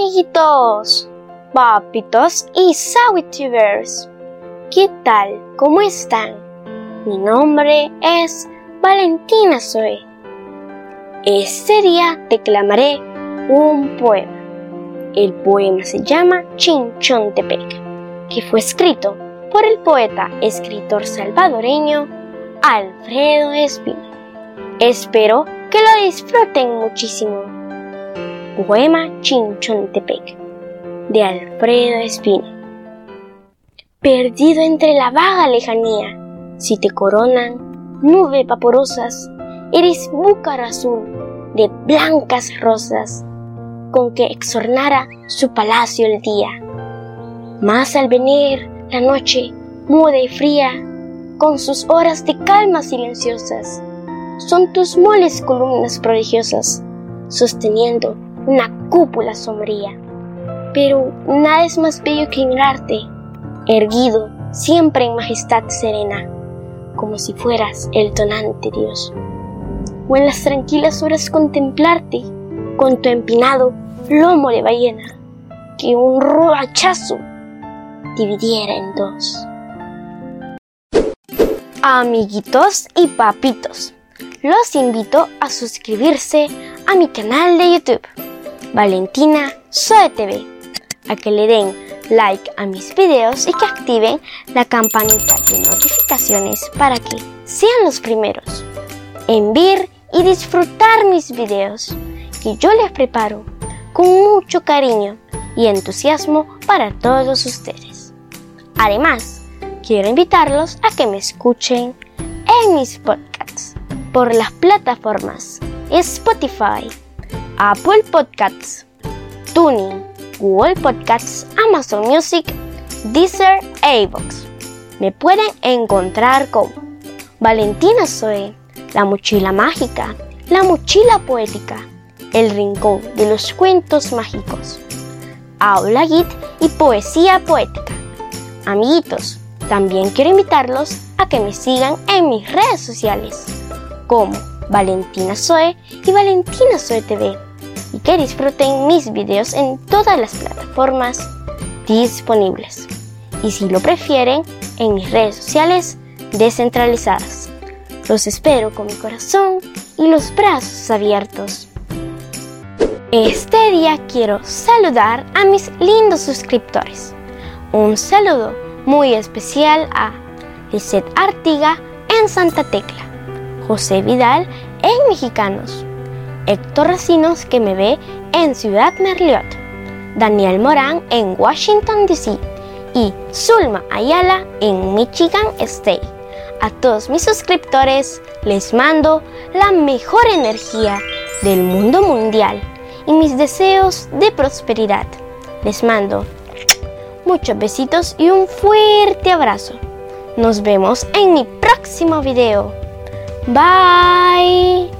amiguitos, papitos y sawitubers. ¿Qué tal? ¿Cómo están? Mi nombre es Valentina Zoe. Este día declamaré un poema. El poema se llama Chinchontepec, que fue escrito por el poeta escritor salvadoreño Alfredo Espino. Espero que lo disfruten muchísimo. Poema Chinchontepec de Alfredo Espino. Perdido entre la vaga lejanía, si te coronan nubes vaporosas, eres búcar azul de blancas rosas, con que exornara su palacio el día. Mas al venir la noche, muda y fría, con sus horas de calma silenciosas, son tus moles columnas prodigiosas, sosteniendo una cúpula sombría. Pero nada es más bello que mirarte, erguido siempre en majestad serena, como si fueras el tonante Dios. O en las tranquilas horas contemplarte con tu empinado lomo de ballena, que un roachazo dividiera en dos. Amiguitos y papitos, los invito a suscribirse a mi canal de YouTube Valentina Soe TV, a que le den like a mis videos y que activen la campanita de notificaciones para que sean los primeros en ver y disfrutar mis videos que yo les preparo con mucho cariño y entusiasmo para todos ustedes. Además, quiero invitarlos a que me escuchen en mis podcasts por las plataformas Spotify, Apple Podcasts, Tuning, Google Podcasts, Amazon Music, Deezer e. Me pueden encontrar como Valentina Zoe, La Mochila Mágica, La Mochila Poética, El Rincón de los Cuentos Mágicos, Aula Git y Poesía Poética. Amiguitos, también quiero invitarlos a que me sigan en mis redes sociales como Valentina Zoe y Valentina Zoe TV y que disfruten mis videos en todas las plataformas disponibles. Y si lo prefieren, en mis redes sociales descentralizadas. Los espero con mi corazón y los brazos abiertos. Este día quiero saludar a mis lindos suscriptores. Un saludo muy especial a Lisette Artiga en Santa Tecla, José Vidal en Mexicanos, Héctor Racinos que me ve en Ciudad Merliot, Daniel Morán en Washington DC y Zulma Ayala en Michigan State. A todos mis suscriptores les mando la mejor energía del mundo mundial y mis deseos de prosperidad. Les mando muchos besitos y un fuerte abrazo. Nos vemos en mi próximo video. Bye.